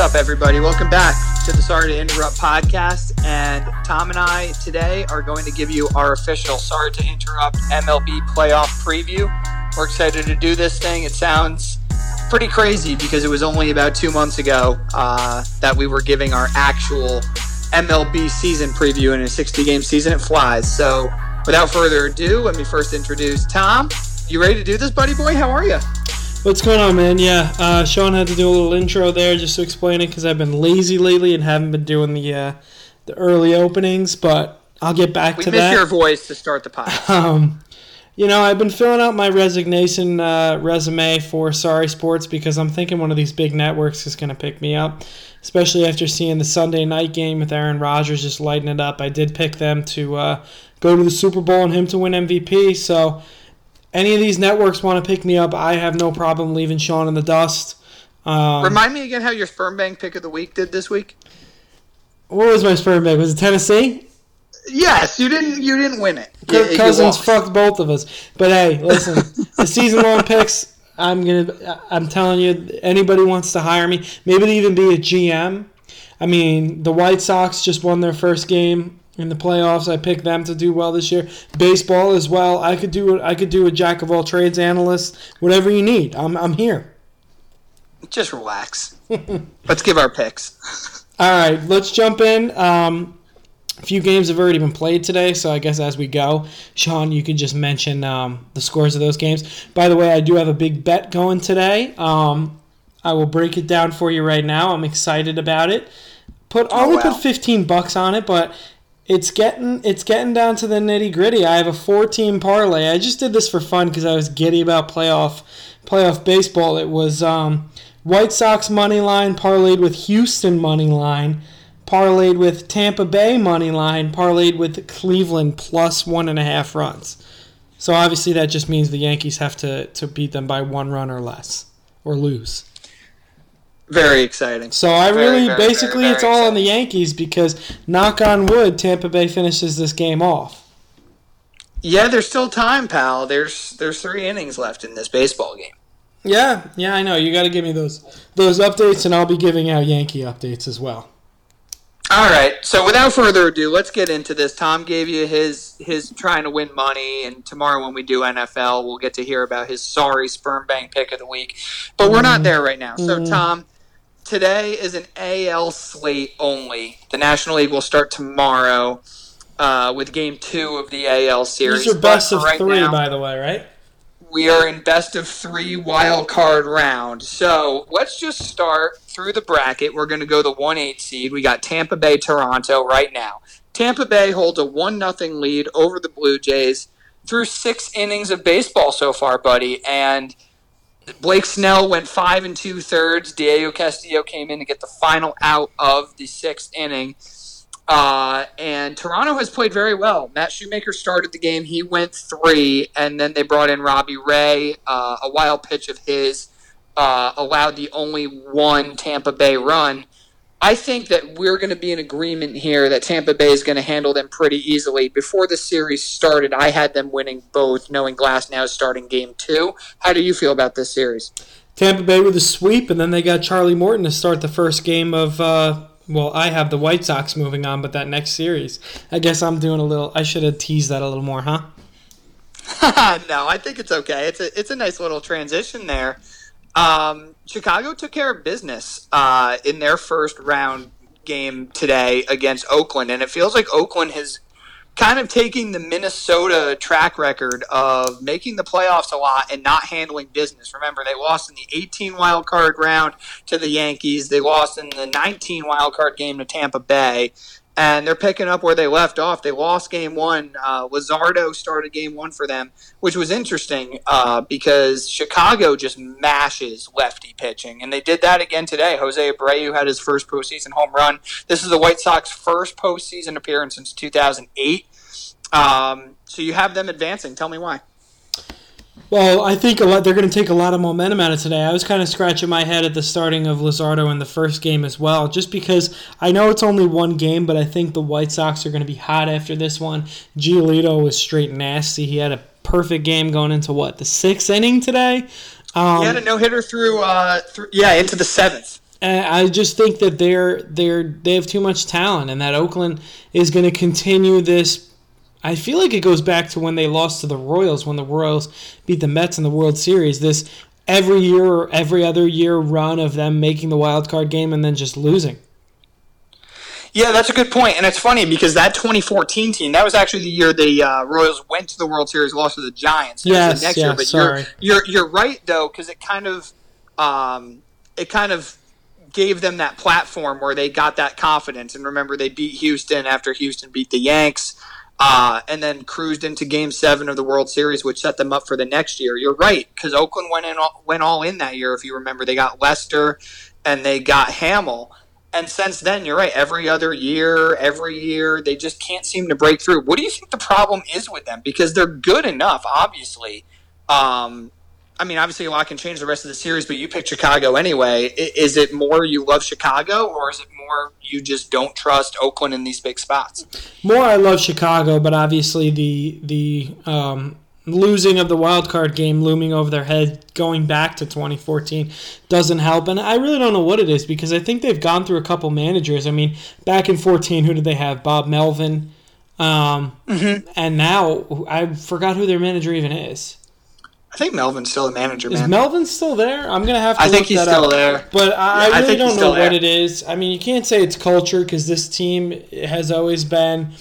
up, everybody? Welcome back to the Sorry to Interrupt podcast. And Tom and I today are going to give you our official Sorry to Interrupt MLB playoff preview. We're excited to do this thing. It sounds pretty crazy because it was only about two months ago uh, that we were giving our actual MLB season preview in a 60 game season. It flies. So without further ado, let me first introduce Tom. You ready to do this, buddy boy? How are you? What's going on, man? Yeah, uh, Sean had to do a little intro there just to explain it because I've been lazy lately and haven't been doing the uh, the early openings. But I'll get back we to miss that. your voice to start the podcast. Um, you know, I've been filling out my resignation uh, resume for Sorry Sports because I'm thinking one of these big networks is going to pick me up, especially after seeing the Sunday night game with Aaron Rodgers just lighting it up. I did pick them to uh, go to the Super Bowl and him to win MVP. So, any of these networks want to pick me up, I have no problem leaving Sean in the dust. Um, Remind me again how your sperm bank pick of the week did this week. what was my sperm bag? Was it Tennessee? Yes, you didn't. You didn't win it. Kirk you Cousins lost. fucked both of us. But hey, listen, the season long picks. I'm gonna. I'm telling you, anybody wants to hire me, maybe to even be a GM. I mean, the White Sox just won their first game in the playoffs. I picked them to do well this year. Baseball as well. I could do. I could do a jack of all trades analyst. Whatever you need, I'm. I'm here. Just relax. Let's give our picks. All right, let's jump in. Um, a few games have already been played today, so I guess as we go, Sean, you could just mention um, the scores of those games. By the way, I do have a big bet going today. Um, I will break it down for you right now. I'm excited about it. Put Oh, only wow. put 15 bucks on it, but it's getting it's getting down to the nitty gritty. I have a four team parlay. I just did this for fun because I was giddy about playoff playoff baseball. It was um, White Sox money line parlayed with Houston money line, parlayed with Tampa Bay money line, parlayed with Cleveland plus one and a half runs. So obviously that just means the Yankees have to, to beat them by one run or less or lose. Very exciting. So I Very, really very, basically very, it's all on the. Yankees because knock on wood, Tampa Bay finishes this game off. Yeah, there's still time, pal. There's there's three innings left in this baseball game. Yeah, yeah, I know. You got to give me those those updates, and I'll be giving out Yankee updates as well. All right. So without further ado, let's get into this. Tom gave you his his trying to win money, and tomorrow when we do NFL, we'll get to hear about his sorry sperm bank pick of the week. But we're not mm-hmm. there right now. So mm-hmm. Tom, today is an AL slate only. The National League will start tomorrow uh, with Game Two of the AL series. These are best of right three, now- by the way, right? we are in best of three wild card round. So let's just start through the bracket. We're going to go the one eight seed. We got Tampa Bay, Toronto right now. Tampa Bay holds a one nothing lead over the Blue Jays through six innings of baseball so far, buddy. And Blake Snell went five and two thirds. Diego Castillo came in to get the final out of the sixth inning. Uh, and Toronto has played very well. Matt Shoemaker started the game. He went three, and then they brought in Robbie Ray. Uh, a wild pitch of his uh, allowed the only one Tampa Bay run. I think that we're going to be in agreement here that Tampa Bay is going to handle them pretty easily. Before the series started, I had them winning both, knowing Glasnow is starting game two. How do you feel about this series? Tampa Bay with a sweep, and then they got Charlie Morton to start the first game of. Uh, well, I have the White Sox moving on, but that next series, I guess I'm doing a little. I should have teased that a little more, huh? no, I think it's okay. It's a it's a nice little transition there. Um, Chicago took care of business uh, in their first round game today against Oakland, and it feels like Oakland has kind of taking the Minnesota track record of making the playoffs a lot and not handling business. Remember, they lost in the 18 wild card round to the Yankees. They lost in the 19 wild card game to Tampa Bay. And they're picking up where they left off. They lost game one. Uh, Luzardo started game one for them, which was interesting uh, because Chicago just mashes lefty pitching. And they did that again today. Jose Abreu had his first postseason home run. This is the White Sox first postseason appearance since 2008. Um, so you have them advancing. Tell me why. Well, I think a lot. They're going to take a lot of momentum out of today. I was kind of scratching my head at the starting of Luzardo in the first game as well, just because I know it's only one game, but I think the White Sox are going to be hot after this one. Giolito was straight nasty. He had a perfect game going into what the sixth inning today. Um, He had a no hitter through, uh, through, yeah, into the seventh. I just think that they're they're they have too much talent, and that Oakland is going to continue this. I feel like it goes back to when they lost to the Royals when the Royals beat the Mets in the World Series. This every year or every other year run of them making the wild card game and then just losing. Yeah, that's a good point, and it's funny because that 2014 team that was actually the year the uh, Royals went to the World Series, lost to the Giants. Yes, next yeah, year. But sorry. you're you're you're right though because it kind of um, it kind of gave them that platform where they got that confidence. And remember, they beat Houston after Houston beat the Yanks. Uh, and then cruised into Game Seven of the World Series, which set them up for the next year. You're right because Oakland went in all, went all in that year. If you remember, they got Lester and they got Hammel, and since then, you're right. Every other year, every year, they just can't seem to break through. What do you think the problem is with them? Because they're good enough, obviously. Um, I mean, obviously, a lot can change the rest of the series, but you picked Chicago anyway. Is it more you love Chicago, or is it more you just don't trust Oakland in these big spots? More, I love Chicago, but obviously the the um, losing of the wild card game looming over their head going back to 2014 doesn't help. And I really don't know what it is because I think they've gone through a couple managers. I mean, back in 14, who did they have? Bob Melvin. Um, And now I forgot who their manager even is. I think Melvin's still the manager, Is. Melvin still there? I'm gonna have to. I think he's still up. there. But I, Yeah, I I really think don't know still what it is. I mean, you can't say it's culture because this team has always been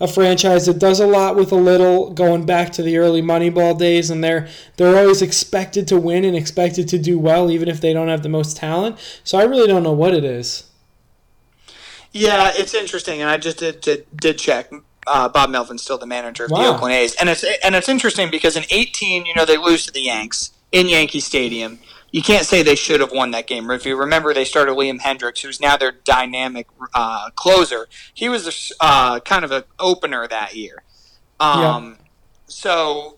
a franchise that does a lot with a little, going back to the early Moneyball days, and they're they're always expected to win and expected to do well, even if they don't have the most talent. So I really don't know what it is. Yeah, it's interesting, and I just did did, did check. Uh, Bob Melvin's still the manager of the Oakland A's, and it's and it's interesting because in 18, you know, they lose to the Yanks in Yankee Stadium. You can't say they should have won that game. If you remember, they started Liam Hendriks, who's now their dynamic uh, closer. He was a, uh, kind of an opener that year. Um, So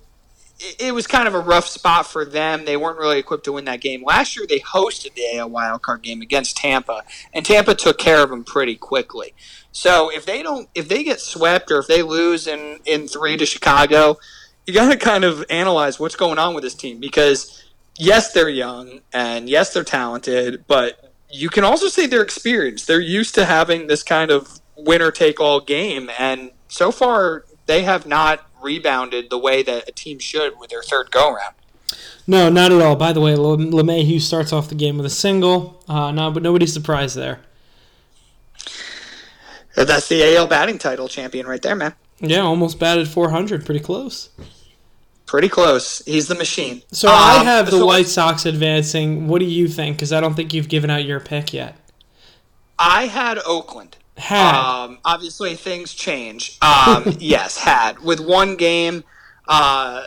it, was kind of a rough spot for them. They weren't really equipped to win that game. Last year, they hosted the AL wildcard game against Tampa, and Tampa took care of them pretty quickly. So if they don't, if they get swept or if they lose in in three to Chicago, you got to kind of analyze what's going on with this team because yes, they're young and yes, they're talented, but you can also say they're experienced. They're used to having this kind of winner take all game, and so far they have not rebounded the way that a team should with their third go round. No, not at all. By the way, Le- LeMahieu starts off the game with a single. Uh, no, but nobody's surprised there. That's the AL batting title champion right there, man. Yeah, almost batted 400. Pretty close. Pretty close. He's the machine. So I Um, have the so White Sox advancing. What do you think? Because I don't think you've given out your pick yet. I had Oakland. Had. Um, obviously, things change. Um, yes, had with one game. Uh,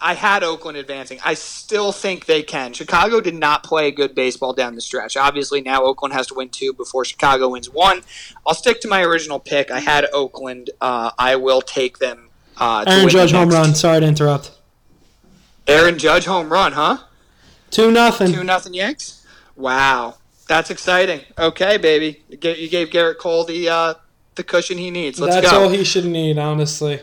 I had Oakland advancing. I still think they can. Chicago did not play good baseball down the stretch. Obviously, now Oakland has to win two before Chicago wins one. I'll stick to my original pick. I had Oakland. Uh, I will take them. Uh, to Aaron Judge home run. Sorry to interrupt. Aaron Judge home run, huh? Two nothing. Two nothing Yanks. Wow, that's exciting. Okay, baby, you gave Gerrit Cole the uh, the cushion he needs. Let's That's go. all he should need, honestly.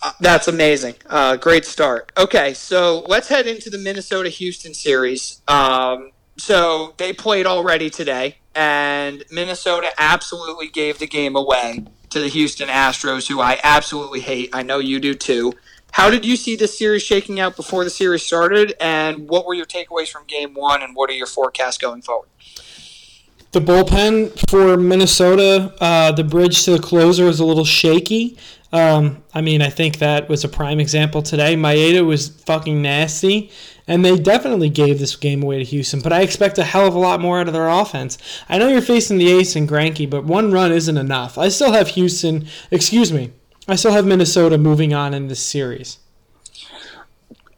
Uh, That's amazing. Uh, great start. Okay, so let's head into the Minnesota Houston series. Um, so they played already today, and Minnesota absolutely gave the game away to the Houston Astros, who I absolutely hate. I know you do too. How did you see this series shaking out before the series started, and what were your takeaways from game one, and what are your forecasts going forward? The bullpen for Minnesota, uh, the bridge to the closer is a little shaky. Um, I mean, I think that was a prime example today. Maeda was fucking nasty, and they definitely gave this game away to Houston. But I expect a hell of a lot more out of their offense. I know you're facing the ace and Greinke, but one run isn't enough. I still have Houston. Excuse me. I still have Minnesota moving on in this series.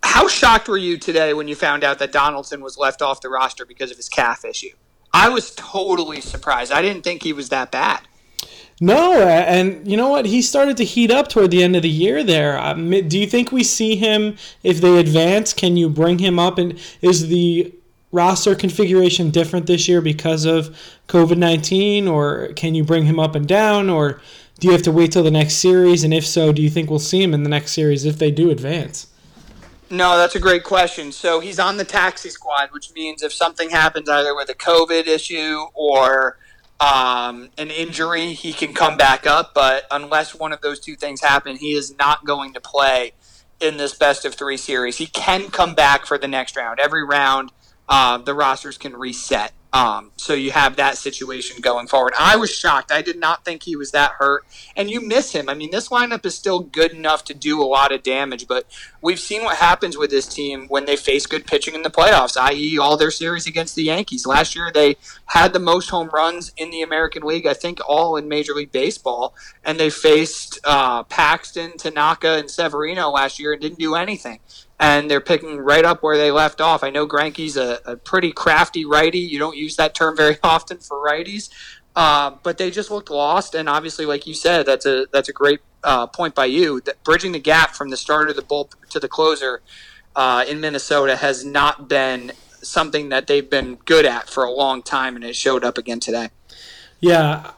How shocked were you today when you found out that Donaldson was left off the roster because of his calf issue? I was totally surprised. I didn't think he was that bad. No, and you know what? He started to heat up toward the end of the year. There, um, do you think we see him if they advance? Can you bring him up? And is the roster configuration different this year because of COVID nineteen, or can you bring him up and down, or do you have to wait till the next series? And if so, do you think we'll see him in the next series if they do advance? No, that's a great question. So he's on the taxi squad, which means if something happens either with a COVID issue or um, an injury, he can come back up. But unless one of those two things happen, he is not going to play in this best of three series. He can come back for the next round. Every round, uh, the rosters can reset. Um, so you have that situation going forward. I was shocked. I did not think he was that hurt. And you miss him. I mean, this lineup is still good enough to do a lot of damage, but we've seen what happens with this team when they face good pitching in the playoffs, i.e., all their series against the Yankees. Last year, they had the most home runs in the American League, I think all in Major League Baseball, and they faced uh, Paxton, Tanaka, and Severino last year and didn't do anything and they're picking right up where they left off. I know Greinke's a, a pretty crafty righty. You don't use that term very often for righties, uh, but they just looked lost. And obviously, like you said, that's a that's a great uh, point by you. That bridging the gap from the start of the bull to the closer uh, in Minnesota has not been something that they've been good at for a long time, and it showed up again today. Yeah,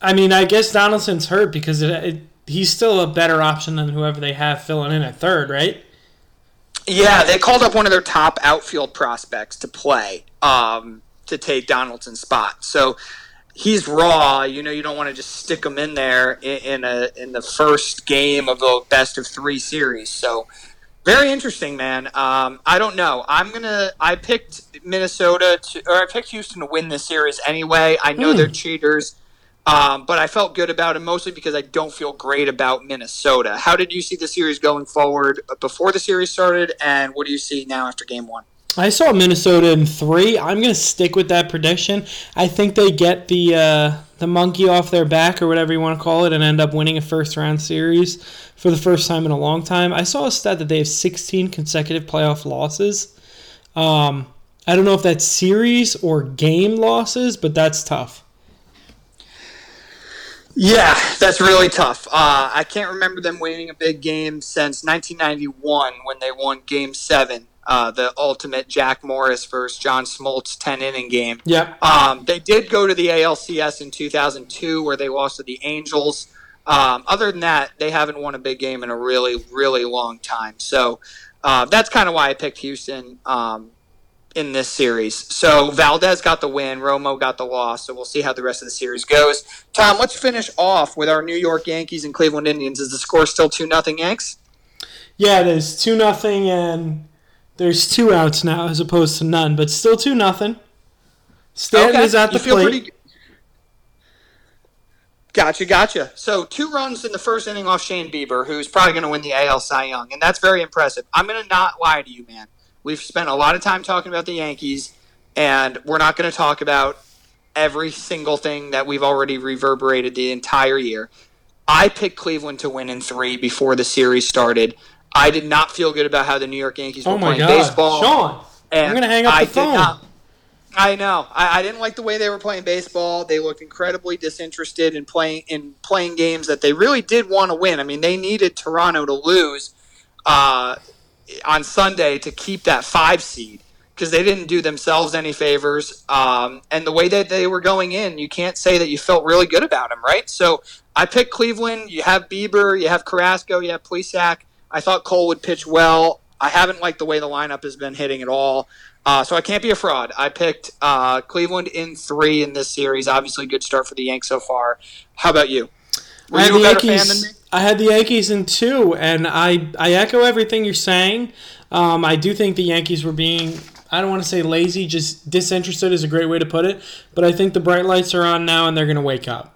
I mean, I guess Donaldson's hurt because it, it, he's still a better option than whoever they have filling in at third, right? Yeah, they called up one of their top outfield prospects to play um, to take Donaldson's spot. So he's raw. You know, you don't want to just stick him in there in, in, a in the first game of the best of three series. So very interesting, man. Um, I don't know. I'm gonna. I picked Minnesota to, or I picked Houston to win this series anyway. I know mm. they're cheaters. Um, but I felt good about it mostly because I don't feel great about Minnesota. How did you see the series going forward before the series started, and what do you see now after game one? I saw Minnesota in three. I'm going to stick with that prediction. I think they get the uh, the monkey off their back, or whatever you want to call it, and end up winning a first round series for the first time in a long time. I saw a stat that they have 16 consecutive playoff losses. Um, I don't know if that's series or game losses, but that's tough. Yeah, that's really tough. Uh, I can't remember them winning a big game since 1991 when they won Game Seven, uh, the ultimate Jack Morris versus John Smoltz 10 inning game. Yeah. Um, they did go to the ALCS in 2002 where they lost to the Angels. Um, other than that, they haven't won a big game in a really, really long time. So uh, that's kind of why I picked Houston. Um, in this series. So Valdez got the win, Romo got the loss. So we'll see how the rest of the series goes. Tom, let's finish off with our New York Yankees and Cleveland Indians. Is the score still two nothing Yanks? Yeah, it is two nothing, and there's two outs now as opposed to none, but still two nothing. Stanton okay. is at the plate. Pretty... Gotcha, gotcha. So two runs in the first inning off Shane Bieber, who's probably going to win the AL Cy Young, and that's very impressive. I'm going to not lie to you, man. We've spent a lot of time talking about the Yankees, and we're not going to talk about every single thing that we've already reverberated the entire year. I picked Cleveland to win in three before the series started. I did not feel good about how the New York Yankees were oh playing God. baseball. Sean, I'm going to hang up I the phone. Not, I know. I, I, didn't like the way they were playing baseball. They looked incredibly disinterested in playing in playing games that they really did want to win. I mean, they needed Toronto to lose. Uh, on Sunday to keep that five seed because they didn't do themselves any favors. Um, and the way that they were going in, you can't say that you felt really good about them, right? So I picked Cleveland. You have Bieber, you have Carrasco, you have Plesac. I thought Cole would pitch well. I haven't liked the way the lineup has been hitting at all. Uh, so I can't be a fraud. I picked uh, Cleveland in three in this series. Obviously, good start for the Yanks so far. How about you? Were I you a better Yankees, fan than me? I had the Yankees in two, and I I echo everything you're saying. Um, I do think the Yankees were being I don't want to say lazy, just disinterested is a great way to put it. But I think the bright lights are on now, and they're going to wake up.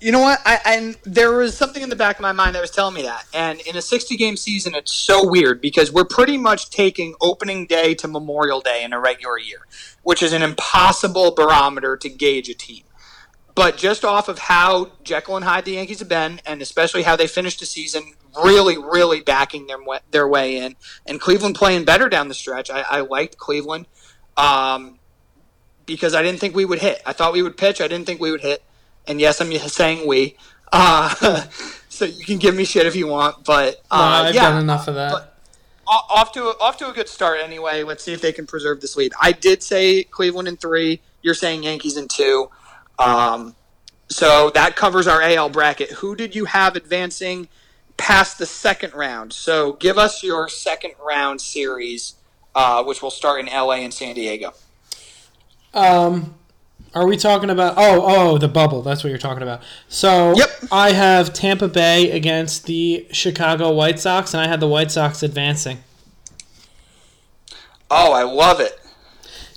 You know what? I, and there was something in the back of my mind that was telling me that. And in a 60 game season, it's so weird because we're pretty much taking opening day to Memorial Day in a regular year, which is an impossible barometer to gauge a team. But just off of how Jekyll and Hyde the Yankees have been, and especially how they finished the season, really, really backing their their way in, and Cleveland playing better down the stretch. I, I liked Cleveland um, because I didn't think we would hit. I thought we would pitch. I didn't think we would hit. And yes, I'm saying we. Uh, so you can give me shit if you want, but uh, no, I've yeah, done enough of that. Off to a, off to a good start anyway. Let's see if they can preserve this lead. I did say Cleveland in three. You're saying Yankees in two. Um, so that covers our AL bracket. Who did you have advancing past the second round. So give us your second round series, uh, which will start in LA and San Diego. Um, are we talking about? Oh, oh, the bubble. That's what you're talking about. So, Yep. I have Tampa Bay against the Chicago White Sox, and I had the White Sox advancing. Oh, I love it.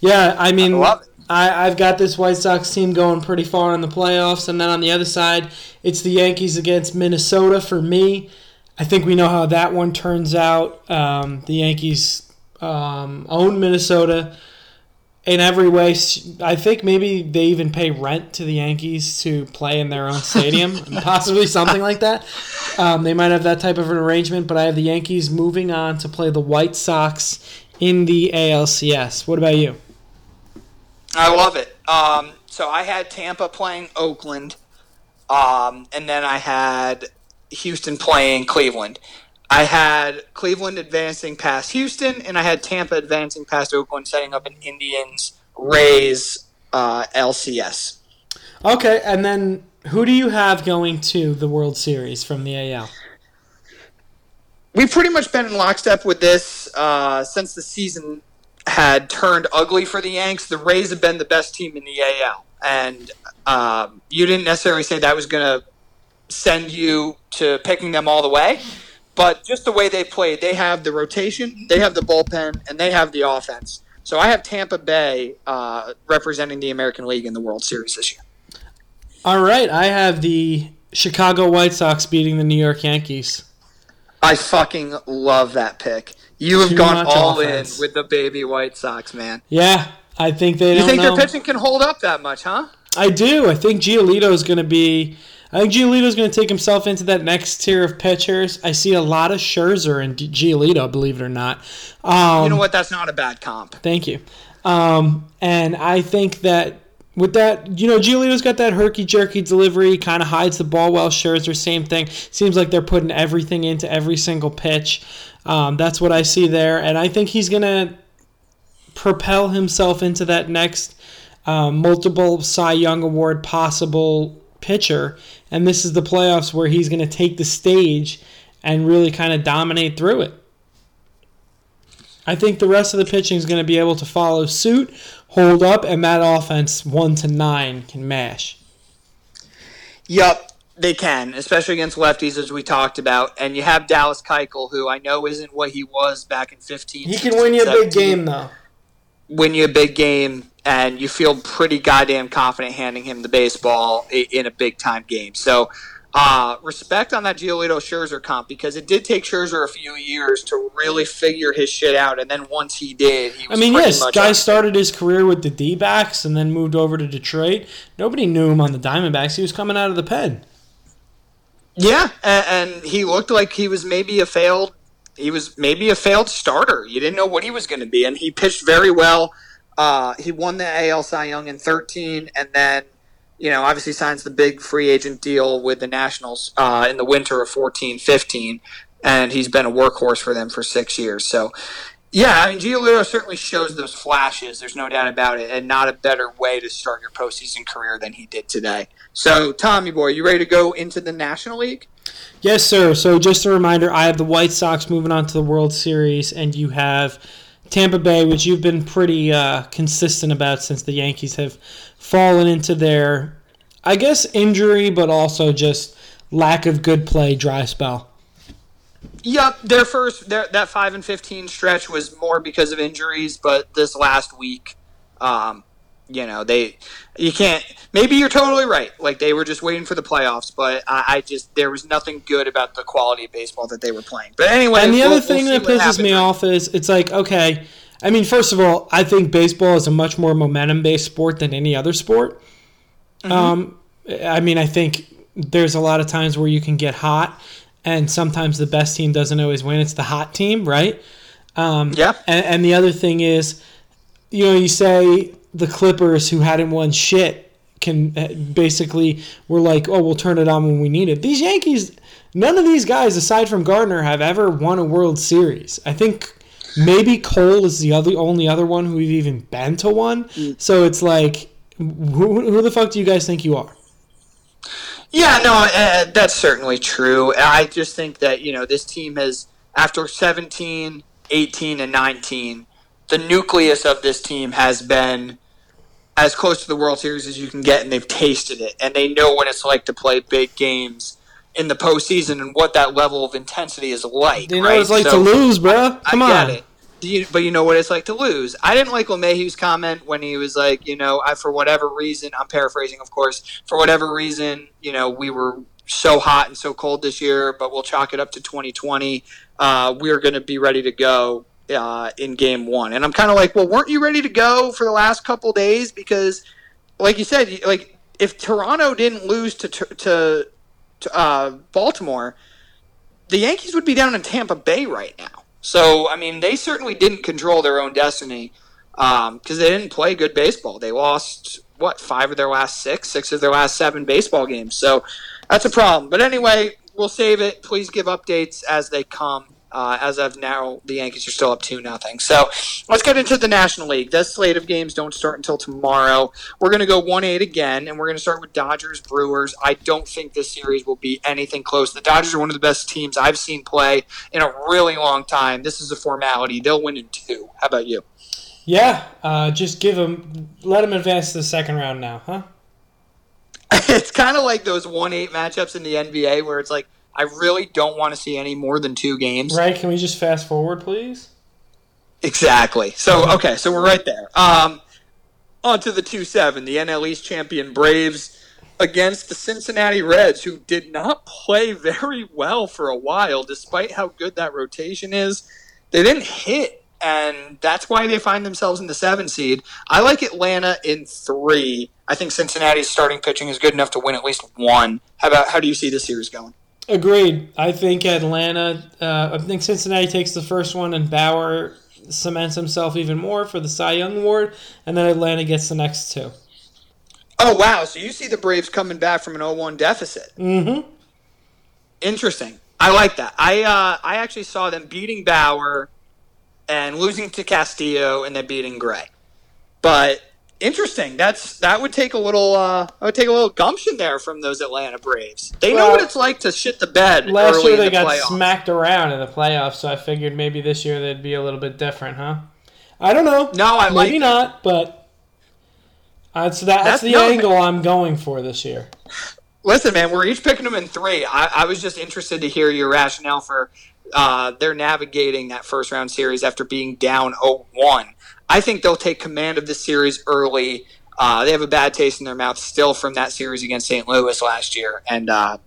Yeah, I mean, I love it. I, I've got this White Sox team going pretty far in the playoffs, and then on the other side, it's the Yankees against Minnesota for me. I think we know how that one turns out. Um, the Yankees um, own Minnesota in every way. I think maybe they even pay rent to the Yankees to play in their own stadium, possibly something like that. Um, they might have that type of an arrangement, but I have the Yankees moving on to play the White Sox in the ALCS. What about you? I love it. Um, so I had Tampa playing Oakland, um, and then I had Houston playing Cleveland. I had Cleveland advancing past Houston, and I had Tampa advancing past Oakland, setting up an Indians Rays uh, LCS. Okay, and then who do you have going to the World Series from the AL? We've pretty much been in lockstep with this uh, since the season had turned ugly for the Yanks. The Rays have been the best team in the AL, and um, you didn't necessarily say that was going to send you to picking them all the way. But just the way they played, they have the rotation, they have the bullpen, and they have the offense. So I have Tampa Bay uh, representing the American League in the World Series this year. All right, I have the Chicago White Sox beating the New York Yankees. I fucking love that pick. You have Too gone all offense. in with the baby White Sox, man. Yeah, I think they You think know. their pitching can hold up that much, huh? I do. I think Giolito is going to be. I think Giolito is going to take himself into that next tier of pitchers. I see a lot of Scherzer and Giolito, believe it or not. Um, You know what? That's not a bad comp. Thank you. Um, and I think that with that, you know, Giolito's got that herky jerky delivery, kind of hides the ball well. Scherzer, same thing. Seems like they're putting everything into every single pitch. Um, that's what I see there, and I think he's gonna propel himself into that next um, multiple Cy Young Award possible pitcher. And this is the playoffs where he's gonna take the stage and really kind of dominate through it. I think the rest of the pitching is going to be able to follow suit, hold up, and that offense one to nine can mash. Yup, they can, especially against lefties, as we talked about. And you have Dallas Keuchel, who I know isn't what he was back in 15. He can win you a big game though. Win you a big game, and you feel pretty goddamn confident handing him the baseball in a big time game. So, uh, respect on that Giolito Scherzer comp because it did take Scherzer a few years to really figure his shit out. And then once he did, he I mean, yes, much guy started his career with the D backs and then moved over to Detroit. Nobody knew him on the Diamondbacks. He was coming out of the pen. Yeah, and, and he looked like he was maybe a failed. He was maybe a failed starter. You didn't know what he was going to be, and he pitched very well. Uh, he won the AL Cy Young in 13, and then you know obviously signs the big free agent deal with the Nationals uh, in the winter of 14, 15, and he's been a workhorse for them for six years. So. Yeah, I mean, Giolito certainly shows those flashes. There's no doubt about it, and not a better way to start your postseason career than he did today. So, Tommy boy, you ready to go into the National League? Yes, sir. So just a reminder, I have the White Sox moving on to the World Series, and you have Tampa Bay, which you've been pretty uh, consistent about since the Yankees have fallen into their, I guess, injury, but also just lack of good play dry spell. Yep, their first their, that five and fifteen stretch was more because of injuries, but this last week, um, you know, they you can't. Maybe you're totally right. Like they were just waiting for the playoffs, but I, I just there was nothing good about the quality of baseball that they were playing. But anyway, And the we'll- other we'll thing that what pisses me off is it's like, okay, I mean, first of all, I think baseball is a much more momentum based sport than any other sport. Mm-hmm. Um, I mean, I think there's a lot of times where you can get hot, and sometimes the best team doesn't always win. It's the hot team, right? Um, Yeah. And, and the other thing is, you know, you say the Clippers who hadn't won shit can uh, basically were like, oh, we'll turn it on when we need it. These Yankees, none of these guys aside from Gardner have ever won a World Series. I think maybe Cole is the other only other one who we've even been to one. So it's like, who, who the fuck do you guys think you are? Yeah, no, uh, that's certainly true. I just think that, you know, this team has, after 17, 18, and 19, the nucleus of this team has been as close to the World Series as you can get, and they've tasted it, and they know what it's like to play big games in the postseason and what that level of intensity is like. They know right? what it's like So- to lose, bro. Come I on. get it. Do you, but you know what it's like to lose. I didn't like LeMahieu's comment when he was like, you know, I, for whatever reason, I'm paraphrasing, of course, for whatever reason, you know, we were so hot and so cold this year, but we'll chalk it up to 2020. Uh, we're going to be ready to go uh, in game one. And I'm kind of like, well, weren't you ready to go for the last couple days? Because, like you said, like if Toronto didn't lose to to, to uh, Baltimore, the Yankees would be down in Tampa Bay right now. So, I mean, they certainly didn't control their own destiny because they didn't play good baseball. They lost, what, five of their last six, six of their last seven baseball games. So that's a problem. But anyway, we'll save it. Please give updates as they come. Uh, as of now, the Yankees are still up 2 nothing. So let's get into the National League. This slate of games don't start until tomorrow. We're going to go 1 8 again, and we're going to start with Dodgers Brewers. I don't think this series will be anything close. The Dodgers are one of the best teams I've seen play in a really long time. This is a formality. They'll win in two. How about you? Yeah, uh, just give them, let them advance to the second round now, huh? it's kind of like those 1 8 matchups in the NBA where it's like, I really don't want to see any more than two games. Right? Can we just fast forward, please? Exactly. So okay, so we're right there. Um, on to the two seven, the NL East champion Braves against the Cincinnati Reds, who did not play very well for a while, despite how good that rotation is. They didn't hit, and that's why they find themselves in the seven seed. I like Atlanta in three. I think Cincinnati's starting pitching is good enough to win at least one. How about how do you see this series going? Agreed. I think Atlanta. Uh, I think Cincinnati takes the first one, and Bauer cements himself even more for the Cy Young Award, and then Atlanta gets the next two. Oh wow! So you see the Braves coming back from an 0-1 deficit. Mm-hmm. Interesting. I like that. I uh, I actually saw them beating Bauer and losing to Castillo and then beating Gray. But interesting. That's that would take a little uh, that would take a little gumption there from those Atlanta Braves. They know what it's like to shit the bed Last year they the got playoffs. smacked around in the playoffs, so I figured maybe this year they'd be a little bit different, huh? I don't know. No, I maybe that. not, but uh, so that's, That's- the no, angle I'm going for this year. Listen, man, we're each picking them in three. I, I was just interested to hear your rationale for uh, their navigating that first round series after being down 0 1. I think they'll take command of this series early. Uh, they have a bad taste in their mouth still from that series against St. Louis last year. And uh,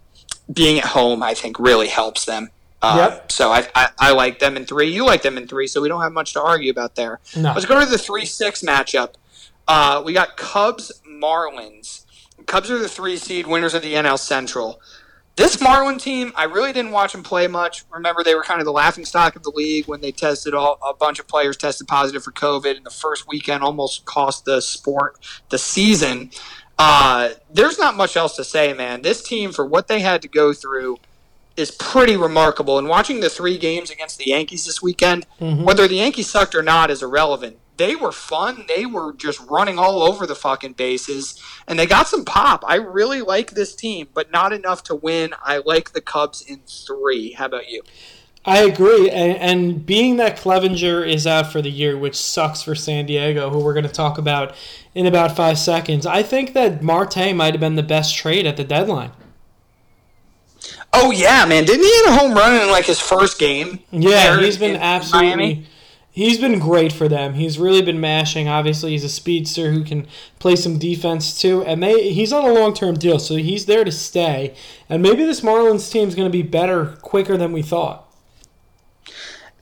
being at home, I think, really helps them. Uh, Yep. So I, I, I like them in three. You like them in three, so we don't have much to argue about there. No. Let's go to the 3 6 matchup. Uh, we got Cubs Marlins. Cubs are the three seed winners of the NL Central. This Marlin team, I really didn't watch them play much. Remember, they were kind of the laughing stock of the league when they tested all a bunch of players tested positive for COVID, and the first weekend almost cost the sport the season. Uh, there's not much else to say, man. This team, for what they had to go through, is pretty remarkable. And watching the three games against the Yankees this weekend, whether the Yankees sucked or not is irrelevant. They were fun. They were just running all over the fucking bases, and they got some pop. I really like this team, but not enough to win. I like the Cubs in three. How about you? I agree, and, and being that Clevinger is out for the year, which sucks for San Diego, who we're going to talk about in about five seconds, I think that Marte might have been the best trade at the deadline. Oh yeah, man! Didn't he hit a home run in like his first game? Yeah, he's been absolutely. Miami? He's been great for them. He's really been mashing. Obviously, he's a speedster who can play some defense too, and they he's on a long term deal, so he's there to stay. And maybe this Marlins team is going to be better quicker than we thought.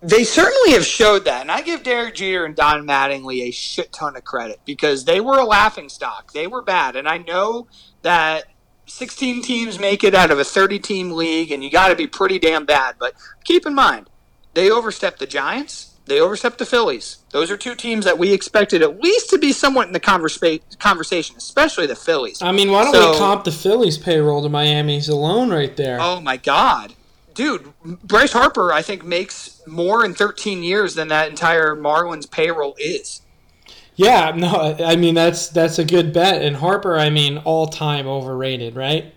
They certainly have showed that, and I give Derek Jeter and Don Mattingly a shit ton of credit because they were a laughing stock. They were bad, and I know that 16 teams make it out of a 30 team league, and you got to be pretty damn bad. But keep in mind, they overstepped the Giants, they overstepped the Phillies. Those are two teams that we expected at least to be somewhat in the conversa- conversation, especially the Phillies. I mean, why don't So- we comp the Phillies payroll to Miami's alone right there? Oh my god. Dude, Bryce Harper, I think, makes more in 13 years than that entire Marlins payroll is. Yeah, no, I mean that's that's a good bet. And Harper, I mean, all time overrated, right?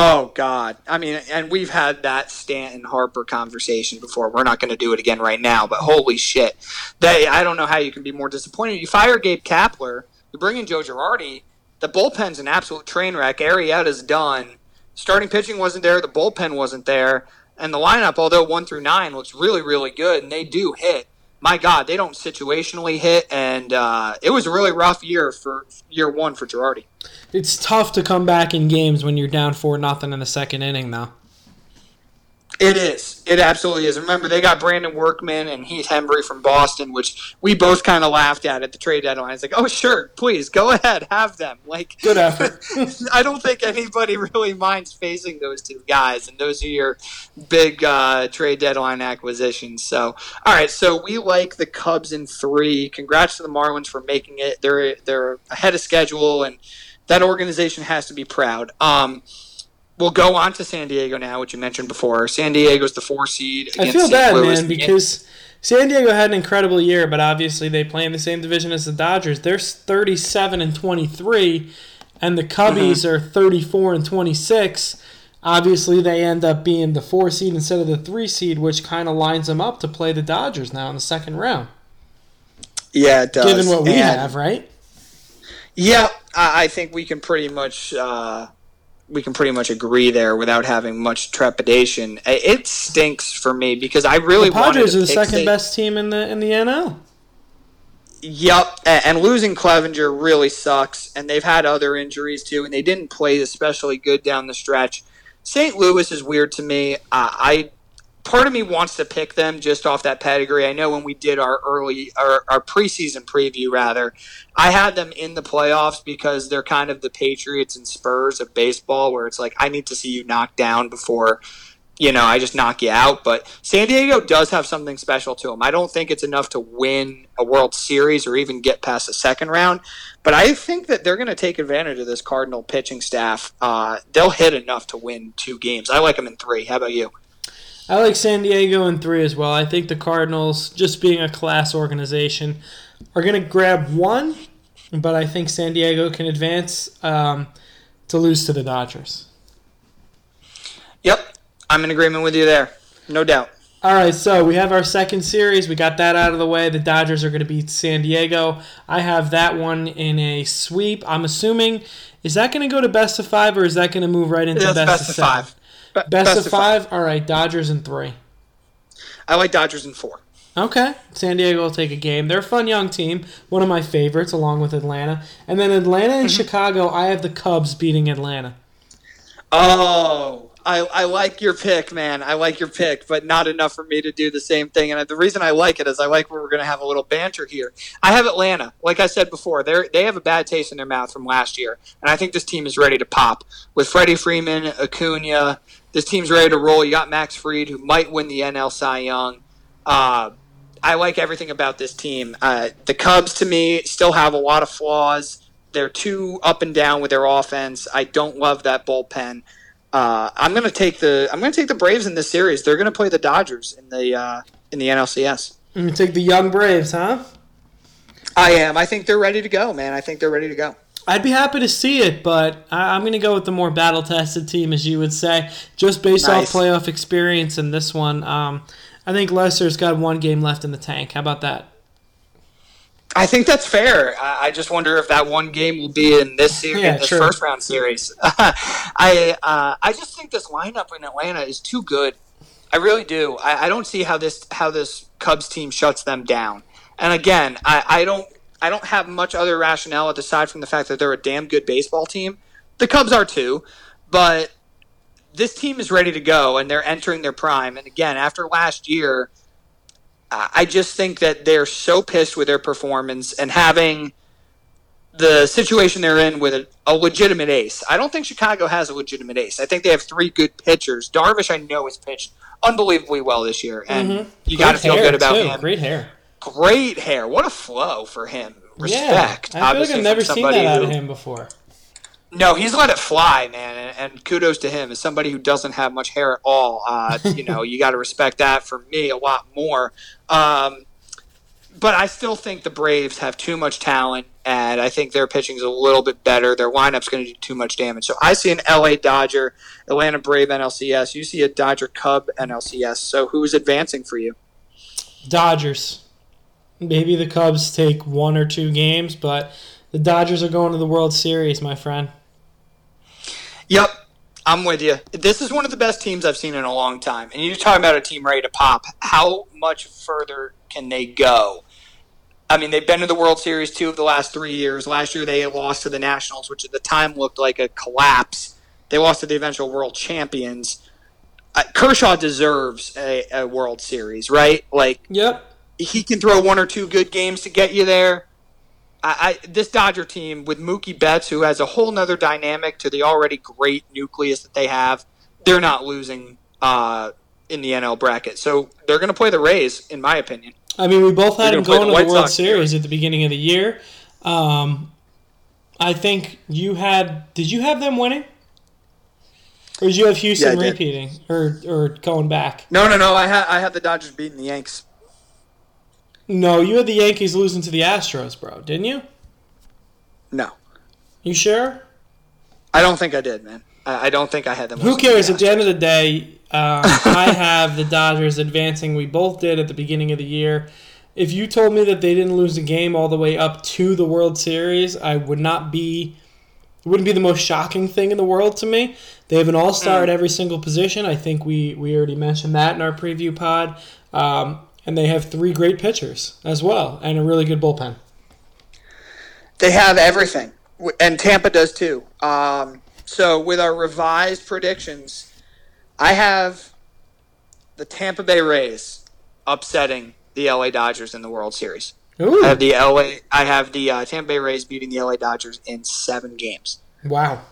Oh God! I mean, and we've had that Stanton Harper conversation before. We're not going to do it again right now. But holy shit, they! I don't know how you can be more disappointed. You fire Gabe Kapler, you bring in Joe Girardi. The bullpen's an absolute train wreck. Arrieta's done. Starting pitching wasn't there. The bullpen wasn't there, and the lineup, although one through nine, looks really, really good, and they do hit. My God, they don't situationally hit, and uh, it was a really rough year for year one for Girardi it's tough to come back in games when you're down four nothing in the second inning, though. It is. It absolutely is. Remember, they got Brandon Workman and Heath Hembree from Boston, which we both kind of laughed at at the trade deadline. It's like, oh, sure, please go ahead, have them. Like, good effort. I don't think anybody really minds facing those two guys, and those are your big uh, trade deadline acquisitions. So, all right, so we like the Cubs in three. Congrats to the Marlins for making it. They're they're ahead of schedule and that organization has to be proud. Um, we'll go on to San Diego now, which you mentioned before. San Diego's the four seed. I feel St. bad, Louis. man, because San Diego had an incredible year, but obviously they play in the same division as the Dodgers. They're 37 and 23, and the Cubbies mm-hmm. are 34 and 26. Obviously, they end up being the four seed instead of the three seed, which kind of lines them up to play the Dodgers now in the second round. Yeah, it does. Given what we and, have, right? Yeah, I, I think we can pretty much uh, we can pretty much agree there without having much trepidation. It stinks for me because I really the Padres are the second best team in the in the NL. Yep, and losing Clevinger really sucks. And they've had other injuries too, and they didn't play especially good down the stretch. St. Louis is weird to me. Uh, I part of me wants to pick them just off that pedigree. I know when we did our early our, our preseason preview rather, I had them in the playoffs because they're kind of the Patriots and Spurs of baseball where it's like I need to see you knocked down before you know, I just knock you out. But San Diego does have something special to them. I don't think it's enough to win a World Series or even get past the second round. But I think that they're going to take advantage of this Cardinal pitching staff. Uh, they'll hit enough to win two games. I like them in three. How about you? I like San Diego in three as well. I think the Cardinals, just being a class organization, are going to grab one, but I think San Diego can advance um, to lose to the Dodgers. Yep, I'm in agreement with you there. No doubt. All right, so we have our second series. We got that out of the way. The Dodgers are going to beat San Diego. I have that one in a sweep. I'm assuming is that going to go to best of five, or is that going to move right into best, best, of seven? five? Best, best, of five? five? All right, Dodgers in three. I like Dodgers in four. Okay. San Diego will take a game. They're a fun young team. One of my favorites, along with Atlanta. And then Atlanta and mm-hmm. Chicago, I have the Cubs beating Atlanta. Oh, I, I like your pick, man. I like your pick, but not enough for me to do the same thing. And the reason I like it is I like where we're going to have a little banter here. I have Atlanta. Like I said before, they they have a bad taste in their mouth from last year, and I think this team is ready to pop with Freddie Freeman, Acuna, this team's ready to roll. You got Max Fried, who might win the NL Cy Young. Uh, I like everything about this team. Uh, the Cubs, to me, still have a lot of flaws. They're too up and down with their offense. I don't love that bullpen. Uh, I'm going to take the I'm to take the Braves in this series. They're going to play the Dodgers in the uh, in the NLCS. You take the young Braves, huh? I am. I think they're ready to go, man. I think they're ready to go. I'd be happy to see it, but I, am going to go with the more battle tested team, as you would say, just based nice. off playoff experience in this one. Um, I think Lester's got one game left in the tank. How about that? I think that's fair. I just wonder if that one game will be in this series, yeah, in this first round series. I uh, I just think this lineup in Atlanta is too good. I really do. I, I, don't see how this how this Cubs team shuts them down. And again, I, I don't I don't have much other rationale aside from the fact that they're a damn good baseball team. The Cubs are too, but this team is ready to go and they're entering their prime. And again, after last year, I just think that they're so pissed with their performance and having the situation they're in with a, a, legitimate ace. I don't think Chicago has a legitimate ace. I think they have three good pitchers. Darvish, I know, has pitched unbelievably well this year, and mm-hmm. you got to feel good about too. him. Great hair. Great hair. What a flow for him. Respect. Yeah, I feel like I've never seen that out of him before. No, he's let it fly, man, and, and, kudos to him. As somebody who doesn't have much hair at all, uh, you know, you got to respect that. For me, a lot more. Um, but I still think the Braves have too much talent, and I think their pitching's a little bit better. Their lineup's going to do too much damage. So I see an LA Dodger, Atlanta Brave NLCS. You see a Dodger Cub NLCS. So who's advancing for you? Dodgers. Maybe the Cubs take one or two games, but the Dodgers are going to the World Series, my friend. Yep, I'm with you. This is one of the best teams I've seen in a long time. And you're talking about a team ready to pop. How much further can they go? I mean, they've been to the World Series two of the last three years. Last year, they lost to the Nationals, which at the time looked like a collapse. They lost to the eventual world champions. Uh, Kershaw deserves a, a World Series, right? Like, Yep. He can throw one or two good games to get you there. I, I this Dodger team with Mookie Betts, who has a whole nother dynamic to the already great nucleus that they have, they're not losing uh, in the NL bracket. So they're going to play the Rays, in my opinion. I mean, we both had They're gonna the to the World Sox Series at the beginning of the year. Um, I think you had. Did you have them winning? Or did you have Houston Yeah, repeating or or going back? No, no, no. I had I had the Dodgers beating the Yanks. No, you had the Yankees losing to the Astros, bro, didn't you? No, You sure? I don't think I did, man. I, I don't think I had them. Who cares? the At the end of the day, um, I have the Dodgers advancing. We both did at the beginning of the year. If you told me that they didn't lose a game all the way up to the World Series, I would not be. It wouldn't be the most shocking thing in the world to me. They have an all star at every single position. I think we we already mentioned that in our preview pod. Um, and they have three great pitchers as well, and a really good bullpen. They have everything, and Tampa does too. Um, so with our revised predictions, I have the Tampa Bay Rays upsetting the LA Dodgers in the World Series. Ooh, I have the LA. I have the uh, Tampa Bay Rays beating the LA Dodgers in seven games. Wow.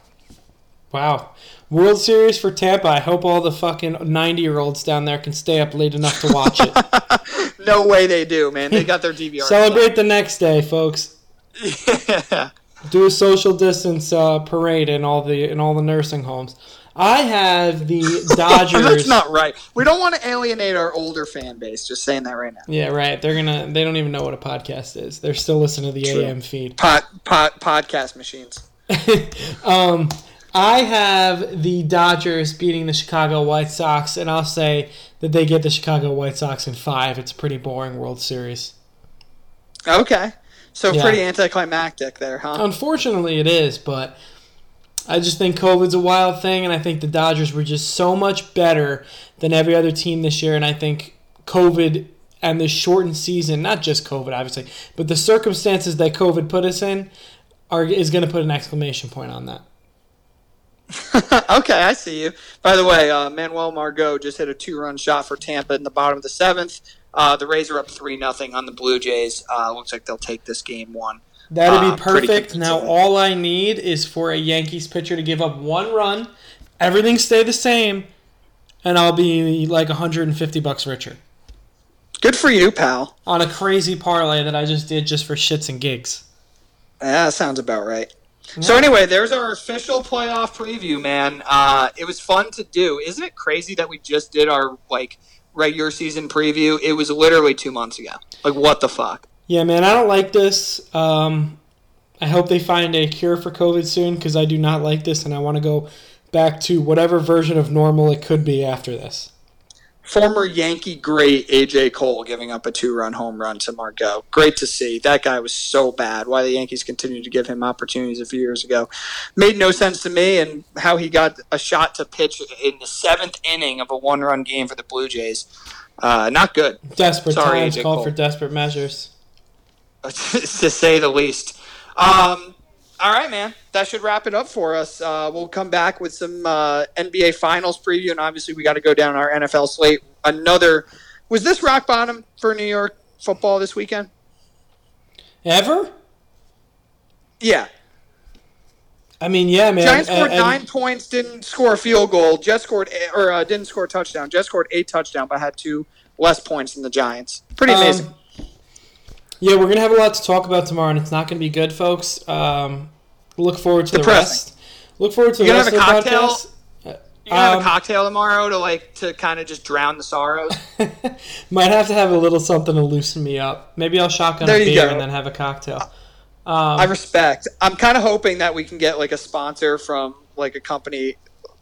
Wow. World Series for Tampa. I hope all the fucking 90 year olds down there can stay up late enough to watch it. no way they do, man. They got their DVR. Celebrate the next day, folks. yeah. Do a social distance uh, parade in all the in all the nursing homes. I have the Dodgers. That's not right. We don't want to alienate our older fan base. Just saying that right now. yeah, right. They're gonna. They don't even know what a podcast is. They're still listening to the True. AM feed. Pod, pod, podcast machines. um, I have the Dodgers beating the Chicago White Sox, and I'll say that they get the Chicago White Sox in five. It's a pretty boring World Series. Okay. So Yeah. pretty anticlimactic there, huh? Unfortunately, it is, but I just think COVID's a wild thing, and I think the Dodgers were just so much better than every other team this year, and I think COVID and this shortened season, not just COVID, obviously, but the circumstances that COVID put us in, are is going to put an exclamation point on that. okay, I see you. By the way, uh, Manuel Margot just hit a two-run shot for Tampa in the bottom of the seventh. Uh, the Rays are up three nothing on the Blue Jays. Uh, looks like they'll take this game one. That'd Uh, be pretty perfect. Now, all I need is for a Yankees pitcher to give up one run, everything stay the same, and I'll be like 150 bucks richer Good for you, pal. on a crazy parlay that I just did just for shits and gigs. Yeah, that sounds about right. So anyway, there's our official playoff preview, man. Uh, it was fun to do. Isn't it crazy that we just did our like regular season preview? It was literally two months ago. Like what the fuck? Yeah, man, I don't like this. Um, I hope they find a cure for COVID soon because I do not like this, and I want to go back to whatever version of normal it could be after this. Former Yankee great AJ Cole giving up a two-run home run to Margot. Great to see. That guy was so bad. Why the Yankees continued to give him opportunities a few years ago made no sense to me. And how he got a shot to pitch in the seventh inning of a one-run game for the Blue Jays, uh, not good. Desperate Sorry, times AJ call Cole. for desperate measures. to say the least. Um, all right, man. That should wrap it up for us. Uh, we'll come back with some uh, NBA Finals preview, and obviously we got to go down our NFL slate. Another was this rock bottom for New York football this weekend? Ever? Yeah, I mean, yeah, man. Giants scored and- and- nine points, didn't score a field goal. Jets scored or uh, didn't score a touchdown. Jets scored a touchdown, but had two less points than the Giants. Pretty Um, amazing. Yeah, we're gonna have a lot to talk about tomorrow, and it's not gonna be good, folks. Um, look forward to the Depressing. rest. Look forward to the You gonna rest have of a the cocktail? podcast. You gonna have Um, a cocktail tomorrow to like to kind of just drown the sorrows. Might have to have a little something to loosen me up. Maybe I'll shotgun There a beer go. and then have a cocktail. Um, I respect. I'm kind of hoping that we can get like a sponsor from like a company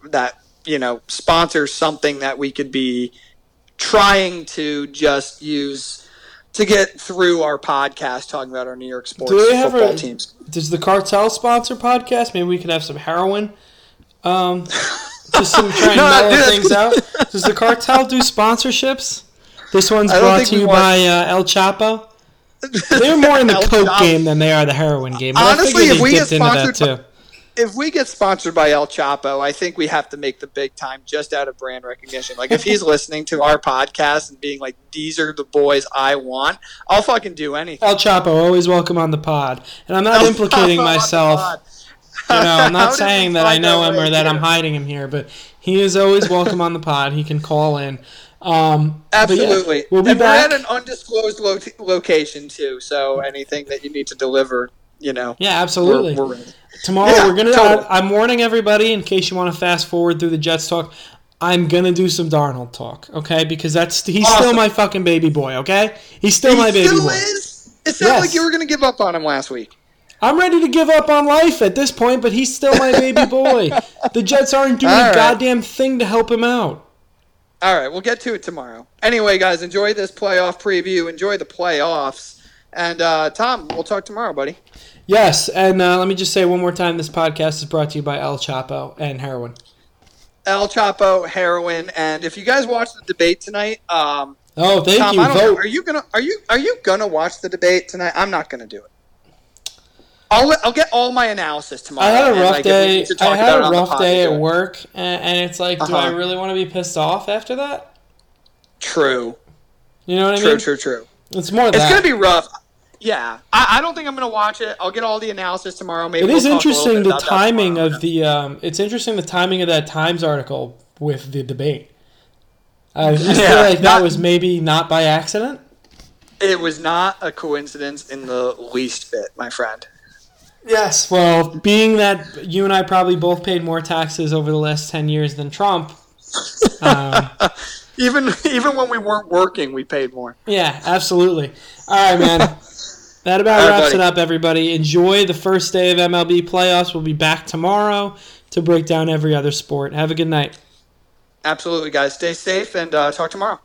that you know sponsors something that we could be trying to just use to get through our podcast talking about our New York sports Do they football a- teams. Does the cartel sponsor podcast? Maybe we could have some heroin. Um, just some try and No, mellow dude, things out. Does the cartel do sponsorships? This one's brought to you want- by uh, El Chapo. They're more in the coke Chapo. game than they are the heroin game. Honestly, if we get dipped into that sponsored too. If we get sponsored by El Chapo, I think we have to make the big time just out of brand recognition. Like if he's listening to our podcast and being like, "These are the boys I want," I'll fucking do anything. El Chapo, always welcome on the pod. And I'm not El implicating Chapo myself. You know, I'm not saying that I know him or that I'm hiding him here, but he is always welcome on the pod. He can call in. Um, but yeah, Absolutely. we'll be and back. we're at an undisclosed lo- location too, so anything that you need to deliver, you know, yeah, we're, absolutely. we're ready. Tomorrow Yeah, we're gonna. totally. I, I'm warning everybody in case you want to fast forward through the Jets talk. I'm gonna do some Darnold talk, okay? Because that's he's still my fucking baby boy, okay? He's still my baby still boy. is. It sounds Yes. like you were going to give up on him last week. I'm ready to give up on life at this point, but he's still my baby boy. The Jets aren't doing All a goddamn thing to help him out. All right, we'll get to it tomorrow. Anyway, guys, enjoy this playoff preview. Enjoy the playoffs. And uh, Tom, we'll talk tomorrow, buddy. Yes, and uh, let me just say one more time: this podcast is brought to you by El Chapo and heroin. El Chapo, heroin, and if you guys watch the debate tonight, um, Oh, thank Tom, you. I don't know. Vote. Are you gonna are you are you gonna watch the debate tonight? I'm not gonna do it. I'll I'll get all my analysis tomorrow. I had a rough like, day. I had a rough day at work, and, and it's like, do I Uh-huh. really want to be pissed off after that? True, You know what I mean? true, true, true. It's more It's that. gonna be rough. Yeah, I, I don't think I'm gonna watch it. I'll get all the analysis tomorrow. Maybe It we'll is little interesting the timing of the. Um, it's interesting the timing of that Times article with the debate. I just Yeah, feel like that was maybe not by accident. It was not a coincidence in the least bit, my friend. Yes. Well, being that you and I probably both paid more taxes over the last ten years than Trump. Um, Even even when we weren't working, we paid more. yeah, absolutely. All right, man. That about All wraps it up, everybody. Enjoy the first day of MLB playoffs. We'll be back tomorrow to break down every other sport. Have a good night. Absolutely, guys. Stay safe and uh, talk tomorrow.